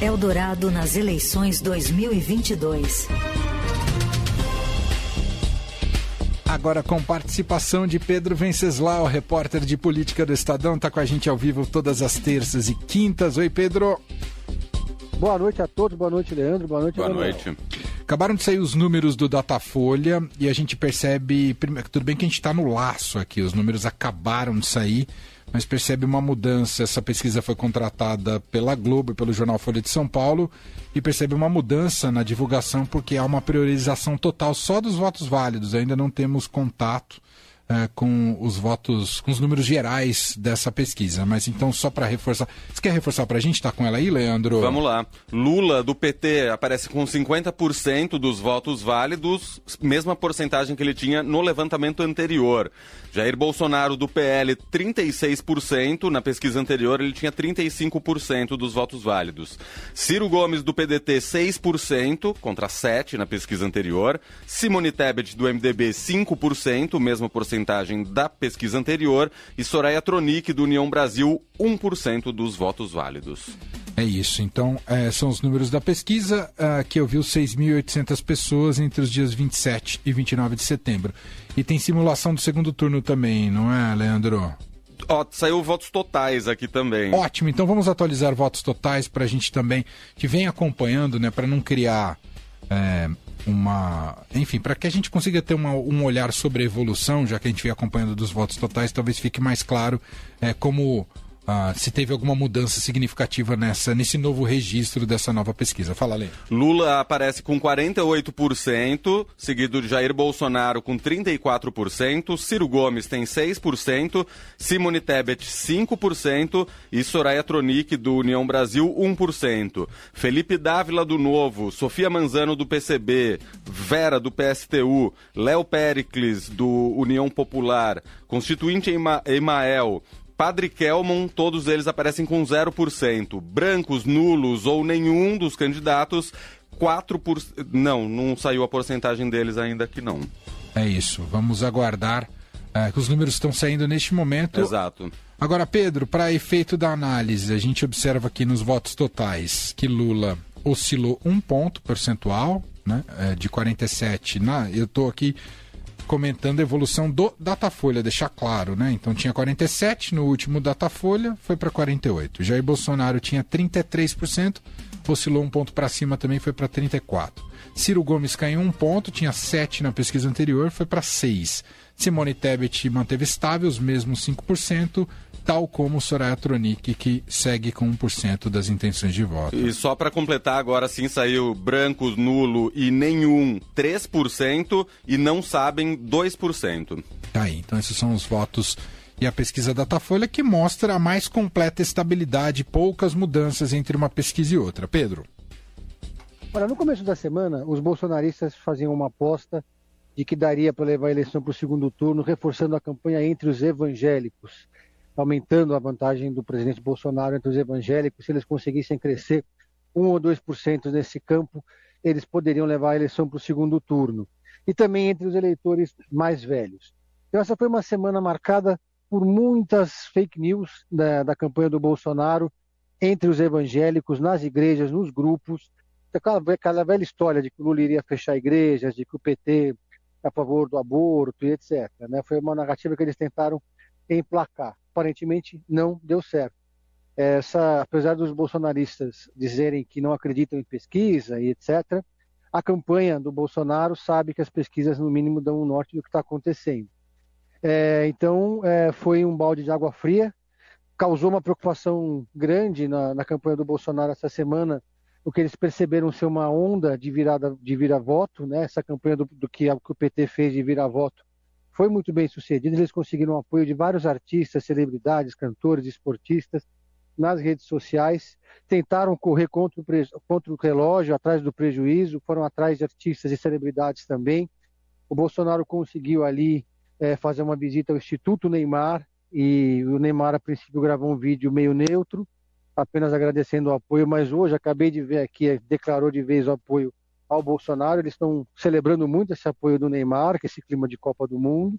Eldorado nas eleições 2022. Agora com participação de Pedro Venceslau, repórter de política do Estadão, está com a gente ao vivo todas as terças e quintas. Oi, Pedro. Boa noite a todos, boa noite, Leandro, boa noite, Boa Emanuel. noite. Acabaram de sair os números do Datafolha e a gente percebe, tudo bem que a gente está no laço aqui, os números acabaram de sair, mas percebe uma mudança. Essa pesquisa foi contratada pela Globo e pelo jornal Folha de São Paulo e percebe uma mudança na divulgação porque há uma priorização total só dos votos válidos. Ainda não temos contato eh, com os votos, com os números gerais dessa pesquisa. Mas então, só para reforçar. Você quer reforçar para a gente? Está com ela aí, Leandro? Vamos lá. Lula, do PT, aparece com 50% dos votos válidos, mesma porcentagem que ele tinha no levantamento anterior. Jair Bolsonaro, do PL, 36%. Na pesquisa anterior, ele tinha 35% dos votos válidos. Ciro Gomes, do PDT, 6%, contra 7% na pesquisa anterior. Simone Tebet, do MDB, 5%, mesma porcentagem da pesquisa anterior. E Soraya Tronic, do União Brasil, 1% dos votos válidos. É isso. Então, eh, são os números da pesquisa, ah, que ouviu 6.800 pessoas entre os dias 27 e 29 de setembro. E tem simulação do segundo turno também, não é, Leandro? Ó, saiu votos totais aqui também. Ótimo, então vamos atualizar votos totais para a gente também, que vem acompanhando, né, para não criar é, uma. Enfim, para que a gente consiga ter uma- um olhar sobre a evolução, já que a gente vem acompanhando dos votos totais, talvez fique mais claro é, como. Ah, se teve alguma mudança significativa nessa, nesse novo registro dessa nova pesquisa. Fala, Lê. Lula aparece com 48%, seguido de Jair Bolsonaro com 34%, Ciro Gomes tem 6%, Simone Tebet 5% e Soraya Tronic do União Brasil 1%. Felipe Dávila do Novo, Sofia Manzano do PCB, Vera do PSTU, Léo Pericles do União Popular, Constituinte Ema- Emael, Padre Kelmon, todos eles aparecem com 0%. Brancos, nulos ou nenhum dos candidatos, 4%. Não, não saiu a porcentagem deles ainda aqui não. É isso, vamos aguardar. é, que os números estão saindo neste momento. Exato. Agora, Pedro, para efeito da análise, a gente observa aqui nos votos totais que Lula oscilou um ponto percentual, né, é, de 47. Na, eu estou aqui comentando a evolução do Datafolha, deixar claro, né? Então tinha 47 no último Datafolha, foi para 48. Jair Bolsonaro tinha 33%, oscilou um ponto para cima também, foi para 34. Ciro Gomes caiu um ponto, tinha 7 na pesquisa anterior, foi para 6. Simone Tebet manteve estável os mesmos 5%, tal como Soraya Tronic, que segue com 1% das intenções de voto. E só para completar, agora sim saiu brancos, nulo e nenhum 3% e não sabem 2%. Tá aí, então esses são os votos e a pesquisa Datafolha que mostra a mais completa estabilidade, poucas mudanças entre uma pesquisa e outra. Pedro. Olha, no começo da semana, os bolsonaristas faziam uma aposta de que daria para levar a eleição para o segundo turno, reforçando a campanha entre os evangélicos, aumentando a vantagem do presidente Bolsonaro entre os evangélicos. Se eles conseguissem crescer 1 ou 2% nesse campo, eles poderiam levar a eleição para o segundo turno. E também entre os eleitores mais velhos. Então, essa foi uma semana marcada por muitas fake news da, da campanha do Bolsonaro entre os evangélicos, nas igrejas, nos grupos. Aquela, aquela velha história de que o Lula iria fechar igrejas, de que o PT é a favor do aborto e etc. Né? Foi uma narrativa que eles tentaram emplacar. Aparentemente não deu certo. Essa, apesar dos bolsonaristas dizerem que não acreditam em pesquisa e etc., a campanha do Bolsonaro sabe que as pesquisas, no mínimo, dão um norte do que está acontecendo. É, então, é, foi um balde de água fria, causou uma preocupação grande na, na campanha do Bolsonaro essa semana, o que eles perceberam ser uma onda de virada de vira-voto, né? Essa campanha do, do que, que o PT fez de vira-voto foi muito bem sucedida. Eles conseguiram o apoio de vários artistas, celebridades, cantores, esportistas nas redes sociais. Tentaram correr contra o, contra o relógio, atrás do prejuízo. Foram atrás de artistas e celebridades também. O Bolsonaro conseguiu ali é, fazer uma visita ao Instituto Neymar e o Neymar a princípio gravou um vídeo meio neutro apenas agradecendo o apoio, mas hoje acabei de ver aqui, declarou de vez o apoio ao Bolsonaro, eles estão celebrando muito esse apoio do Neymar, que é esse clima de Copa do Mundo,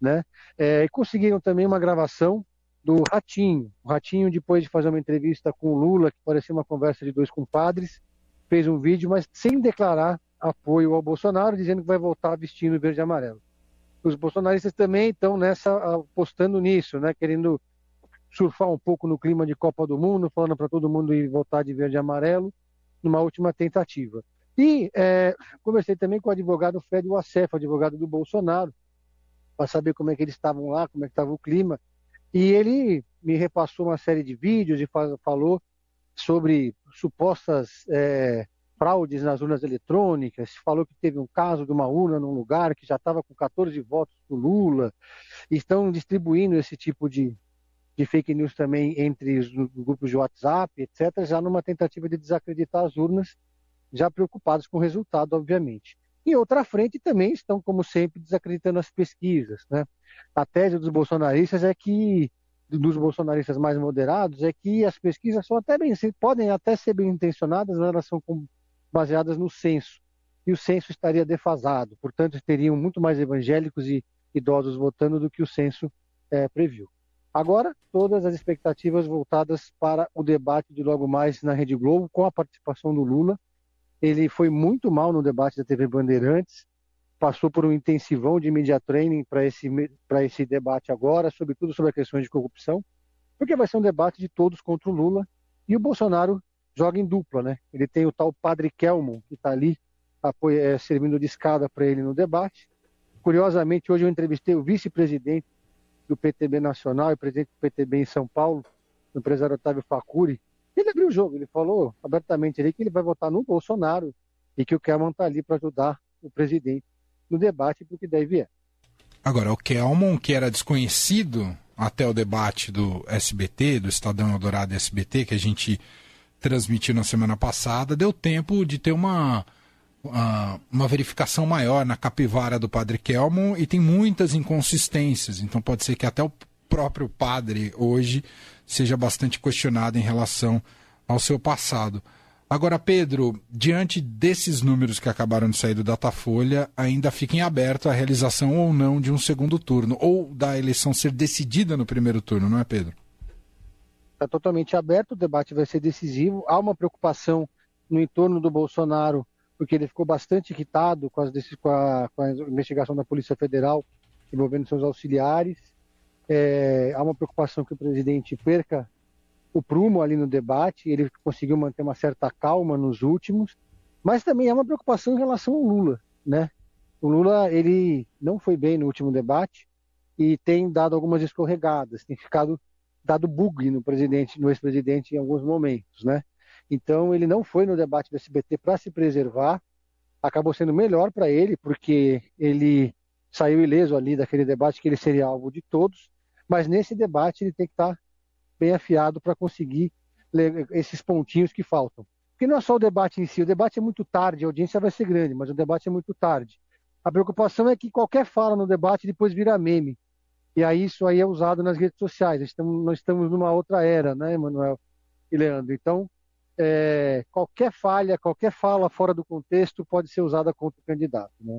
né? É, e conseguiram também uma gravação do Ratinho. O Ratinho, depois de fazer uma entrevista com o Lula, que parecia uma conversa de dois compadres, fez um vídeo, mas sem declarar apoio ao Bolsonaro, dizendo que vai voltar vestindo verde e amarelo. Os bolsonaristas também estão nessa apostando nisso, né, querendo surfar um pouco no clima de Copa do Mundo, falando para todo mundo ir votar de verde e amarelo, numa última tentativa. E é, conversei também com o advogado Fred Wassef, advogado do Bolsonaro, para saber como é que eles estavam lá, como é que estava o clima. E ele me repassou uma série de vídeos e falou sobre supostas é, fraudes nas urnas eletrônicas, falou que teve um caso de uma urna num lugar que já estava com 14 votos do Lula, estão distribuindo esse tipo de, de fake news também entre os grupos de WhatsApp, etc., já numa tentativa de desacreditar as urnas, já preocupados com o resultado, obviamente. Em outra frente também estão, como sempre, desacreditando as pesquisas. Né? A tese dos bolsonaristas é que, dos bolsonaristas mais moderados, é que as pesquisas são até bem, podem até ser bem intencionadas, mas elas são baseadas no censo. E o censo estaria defasado, portanto, teriam muito mais evangélicos e idosos votando do que o censo é, previu. Agora, todas as expectativas voltadas para o debate de logo mais na Rede Globo, com a participação do Lula, ele foi muito mal no debate da TV Bandeirantes, passou por um intensivão de media training para esse, esse debate agora, sobretudo sobre questões de corrupção, porque vai ser um debate de todos contra o Lula, e o Bolsonaro joga em dupla, né? Ele tem o tal Padre Kelmon, que está ali apoia, é, servindo de escada para ele no debate. Curiosamente, hoje eu entrevistei o vice-presidente do PTB Nacional e presidente do PTB em São Paulo, o empresário Otávio Facuri, ele abriu o jogo, ele falou abertamente ali que ele vai votar no Bolsonaro e que o Kelman está ali para ajudar o presidente no debate porque deve é. Agora, o Kelman, que era desconhecido até o debate do SBT, do Estadão Eldorado SBT, que a gente transmitiu na semana passada, deu tempo de ter uma, uma, uma verificação maior na capivara do padre Kelman e tem muitas inconsistências. Então pode ser que até o próprio padre hoje seja bastante questionado em relação ao seu passado. Agora, Pedro, diante desses números que acabaram de sair do Datafolha, ainda fica em aberto a realização ou não de um segundo turno, ou da eleição ser decidida no primeiro turno, não é, Pedro? Está totalmente aberto, o debate vai ser decisivo. Há uma preocupação no entorno do Bolsonaro, porque ele ficou bastante irritado com, as, com, a, com a investigação da Polícia Federal envolvendo seus auxiliares. É, há uma preocupação que o presidente perca o prumo ali no debate, ele conseguiu manter uma certa calma nos últimos, mas também há uma preocupação em relação ao Lula, né? O Lula, ele não foi bem no último debate e tem dado algumas escorregadas, tem ficado dado bug no presidente, no ex-presidente em alguns momentos, né? Então ele não foi no debate do SBT para se preservar, acabou sendo melhor para ele porque ele saiu ileso ali daquele debate que ele seria alvo de todos mas nesse debate ele tem que estar bem afiado para conseguir esses pontinhos que faltam. Porque não é só o debate em si, o debate é muito tarde, a audiência vai ser grande, mas o debate é muito tarde. A preocupação é que qualquer fala no debate depois vira meme. E aí isso aí é usado nas redes sociais. Estamos, nós estamos numa outra era, né, Emanuel e Leandro? Então, é, qualquer falha, qualquer fala fora do contexto pode ser usada contra o candidato. Né?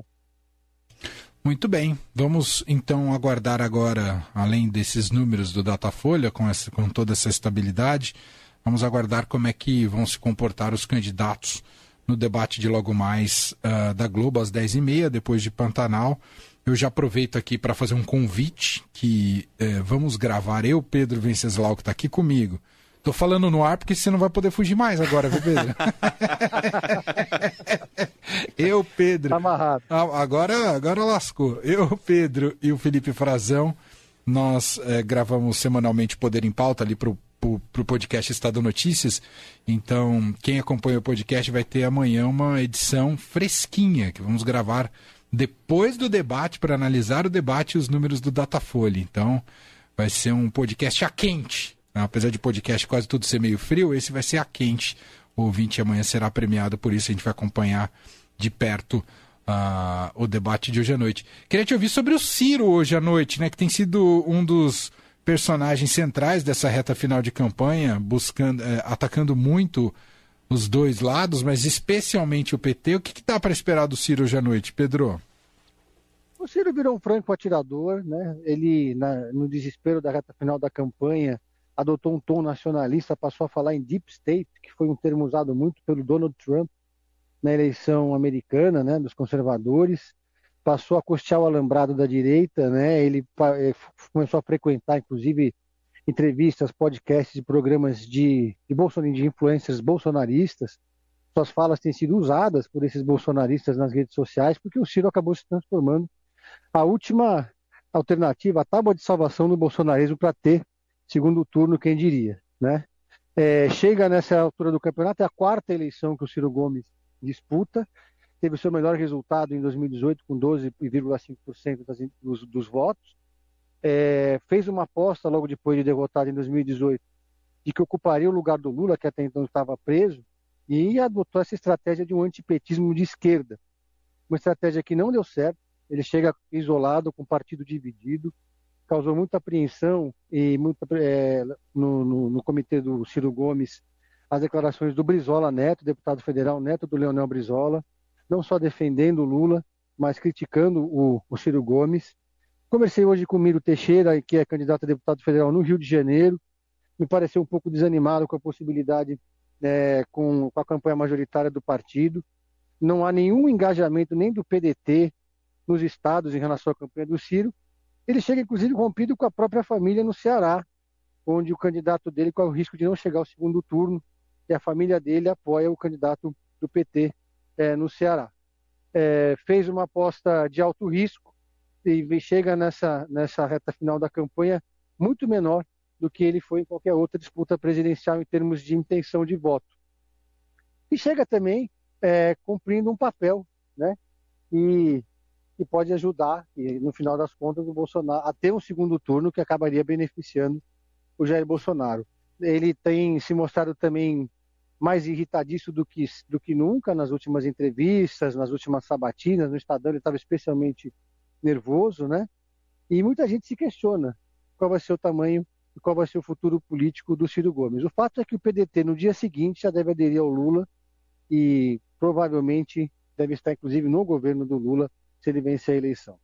Muito bem, vamos então aguardar agora, além desses números do Datafolha, com, essa, com toda essa estabilidade, vamos aguardar como é que vão se comportar os candidatos no debate de logo mais uh, da Globo às 10h30, depois de Pantanal. Eu já aproveito aqui para fazer um convite que uh, vamos gravar eu, Pedro Venceslau, que está aqui comigo, Tô falando no ar porque você não vai poder fugir mais agora, viu, Pedro? eu, Pedro. Tá amarrado. Ah, agora, agora lascou. Eu, Pedro e o Felipe Frazão, nós é, gravamos semanalmente Poder em Pauta ali pro, pro, pro podcast Estado Notícias. Então, quem acompanha o podcast vai ter amanhã uma edição fresquinha que vamos gravar depois do debate para analisar o debate e os números do Datafolha. Então, vai ser um podcast a quente né? Apesar de podcast quase tudo ser meio frio, esse vai ser a quente. O ouvinte amanhã será premiado, por isso a gente vai acompanhar de perto uh, o debate de hoje à noite. Queria te ouvir sobre o Ciro hoje à noite, né? Que tem sido um dos personagens centrais dessa reta final de campanha, buscando, eh, atacando muito os dois lados, mas especialmente o PT. O que, que dá para esperar do Ciro hoje à noite, Pedro? O Ciro virou um franco atirador, né? Ele, na, no desespero da reta final da campanha, adotou um tom nacionalista, passou a falar em deep state, que foi um termo usado muito pelo Donald Trump na eleição americana, né, dos conservadores. Passou a costear o alambrado da direita, né? Ele eh, começou a frequentar, inclusive, entrevistas, podcasts e programas de, de, de influencers bolsonaristas. Suas falas têm sido usadas por esses bolsonaristas nas redes sociais, porque o Ciro acabou se transformando a última alternativa, a tábua de salvação do bolsonarismo para ter segundo turno, quem diria, né? É, chega nessa altura do campeonato, é a quarta eleição que o Ciro Gomes disputa, teve o seu melhor resultado em 2018 com 12,5% dos, dos votos, é, fez uma aposta logo depois de derrotado em 2018 de que ocuparia o lugar do Lula, que até então estava preso, e adotou essa estratégia de um antipetismo de esquerda. Uma estratégia que não deu certo, ele chega isolado, com o partido dividido, causou muita apreensão e muita, é, no, no, no, comitê do Ciro Gomes as declarações do Brizola Neto, deputado federal neto do Leonel Brizola, não só defendendo o Lula, mas criticando o, o Ciro Gomes. Conversei hoje com o Miro Teixeira, que é candidato a deputado federal no Rio de Janeiro. Me pareceu um pouco desanimado com a possibilidade, é, com, com a campanha majoritária do partido. Não há nenhum engajamento nem do PDT nos estados em relação à campanha do Ciro. Ele chega, inclusive, rompido com a própria família no Ceará, onde o candidato dele corre o risco de não chegar ao segundo turno, e a família dele apoia o candidato do PT é, no Ceará. É, fez uma aposta de alto risco e chega nessa, nessa reta final da campanha muito menor do que ele foi em qualquer outra disputa presidencial em termos de intenção de voto. E chega também é, cumprindo um papel, né? E que pode ajudar, e, no final das contas, o Bolsonaro a ter um segundo turno que acabaria beneficiando o Jair Bolsonaro. Ele tem se mostrado também mais irritadiço do que, do que nunca nas últimas entrevistas, nas últimas sabatinas, no Estadão ele estava especialmente nervoso, né? E muita gente se questiona qual vai ser o tamanho e qual vai ser o futuro político do Ciro Gomes. O fato é que o PDT no dia seguinte já deve aderir ao Lula e provavelmente deve estar inclusive no governo do Lula se ele vencer a eleição.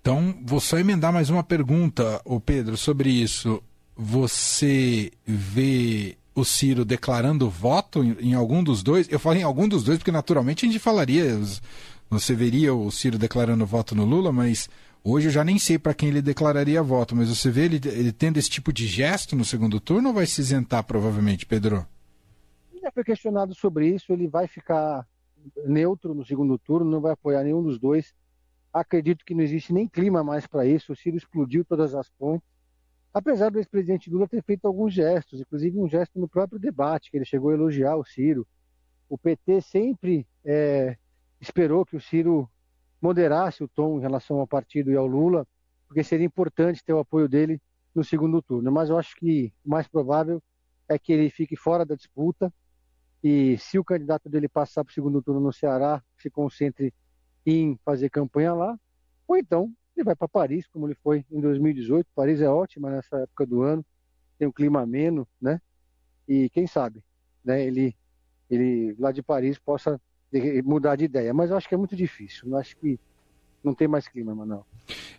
Então, vou só emendar mais uma pergunta, o Pedro, sobre isso. Você vê o Ciro declarando voto em, em, algum dos dois? Eu falo em algum dos dois porque naturalmente a gente falaria, você veria o Ciro declarando voto no Lula, mas hoje eu já nem sei para quem ele declararia voto. Mas você vê ele, ele tendo esse tipo de gesto no segundo turno ou vai se isentar provavelmente, Pedro? Já foi questionado sobre isso, ele vai ficar neutro no segundo turno, não vai apoiar nenhum dos dois. Acredito que não existe nem clima mais para isso. O Ciro explodiu todas as pontes. Apesar do ex-presidente Lula ter feito alguns gestos, inclusive um gesto no próprio debate, que ele chegou a elogiar o Ciro. O PT sempre é, esperou que o Ciro moderasse o tom em relação ao partido e ao Lula, porque seria importante ter o apoio dele no segundo turno. Mas eu acho que o mais provável é que ele fique fora da disputa e se o candidato dele passar para o segundo turno no Ceará, se concentre em fazer campanha lá, ou então ele vai para Paris, como ele foi em 2018. Paris é ótima nessa época do ano, tem um clima ameno, né? E quem sabe, né? Ele, ele lá de Paris possa mudar de ideia. Mas eu acho que é muito difícil. Eu acho que não tem mais clima, Manuel.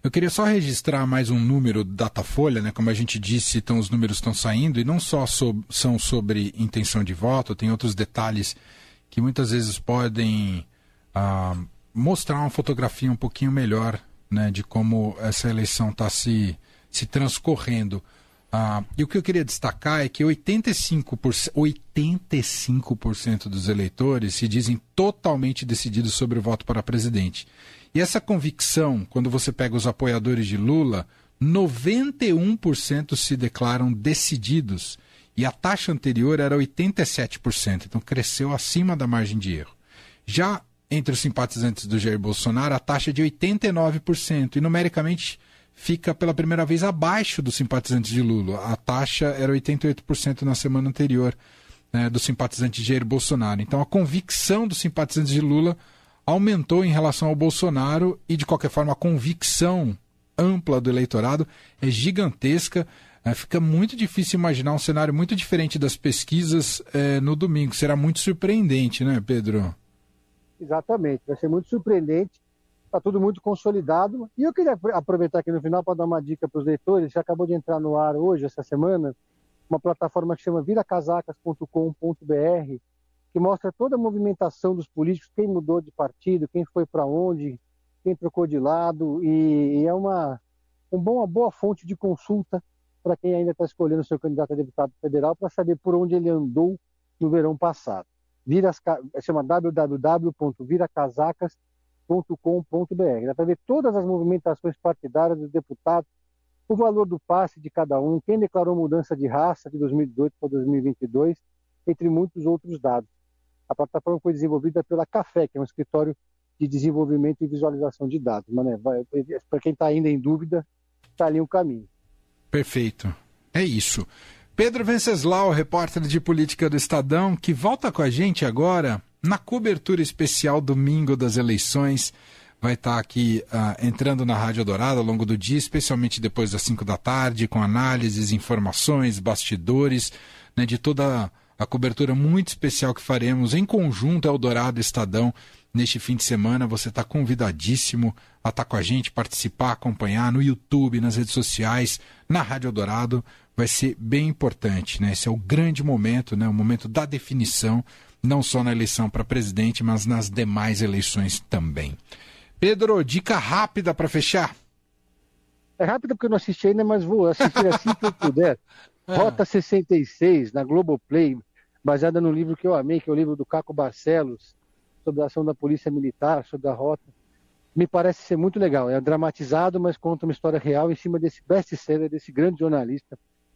Eu queria só registrar mais um número Datafolha, né? Como a gente disse, então os números estão saindo e não só são sobre intenção de voto, tem outros detalhes que muitas vezes podem ah, mostrar uma fotografia um pouquinho melhor, né? De como essa eleição está se, se transcorrendo. Ah, e o que eu queria destacar é que 85%, 85% dos eleitores se dizem totalmente decididos sobre o voto para presidente. E essa convicção, quando você pega os apoiadores de Lula, 91% se declaram decididos. E a taxa anterior era 87%, então cresceu acima da margem de erro. Já entre os simpatizantes do Jair Bolsonaro, a taxa é de 89%, e numericamente fica pela primeira vez abaixo dos simpatizantes de Lula. A taxa era 88% na semana anterior né, dos simpatizantes de Jair Bolsonaro. Então a convicção dos simpatizantes de Lula aumentou em relação ao Bolsonaro e, de qualquer forma, a convicção ampla do eleitorado é gigantesca. É, fica muito difícil imaginar um cenário muito diferente das pesquisas é, no domingo. Será muito surpreendente, né, Pedro? Exatamente, vai ser muito surpreendente. está tudo muito consolidado. E eu queria aproveitar aqui no final para dar uma dica para os leitores, já acabou de entrar no ar hoje, essa semana, uma plataforma que chama viracasacas.com.br, que mostra toda a movimentação dos políticos, quem mudou de partido, quem foi para onde, quem trocou de lado, e, e é uma, um bom, uma boa fonte de consulta para quem ainda está escolhendo seu candidato a deputado federal para saber por onde ele andou no verão passado. Vira, chama www.viracasacas.com.br. Dá para ver todas as movimentações partidárias dos deputados, o valor do passe de cada um, quem declarou mudança de raça de 2018 para 2022, entre muitos outros dados. A plataforma foi desenvolvida pela Café, que é um escritório de desenvolvimento e visualização de dados. Para quem está ainda em dúvida, está ali o um caminho. Perfeito. É isso. Pedro Venceslau, repórter de política do Estadão, que volta com a gente agora na cobertura especial domingo das eleições. Vai estar aqui uh, entrando na Rádio Dourado ao longo do dia, especialmente depois das 5 da tarde, com análises, informações, bastidores, né, de toda a cobertura muito especial que faremos em conjunto Eldorado Estadão neste fim de semana. Você está convidadíssimo a estar com a gente, participar, acompanhar no YouTube, nas redes sociais, na Rádio Dourado. Vai ser bem importante, né? Esse é o grande momento, né? O momento da definição, não só na eleição para presidente, mas nas demais eleições também. Pedro, dica rápida para fechar. É rápida porque eu não assisti ainda, mas vou assistir assim que eu puder. É. Rota 66, na Globoplay, baseada no livro que eu amei, que é o livro do Caco Barcelos, sobre a ação da Polícia Militar, sobre a rota. Me parece ser muito legal. É dramatizado, mas conta uma história real em cima desse best-seller, desse grande jornalista,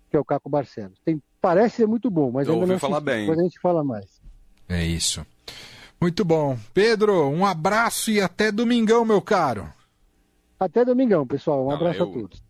que é o Caco Barcelos. Tem, parece ser muito bom, mas eu ainda não falar bem. Depois a gente fala mais. É isso. Muito bom. Pedro, um abraço e até domingão, meu caro. Até domingão, pessoal. Um não, abraço eu... a todos.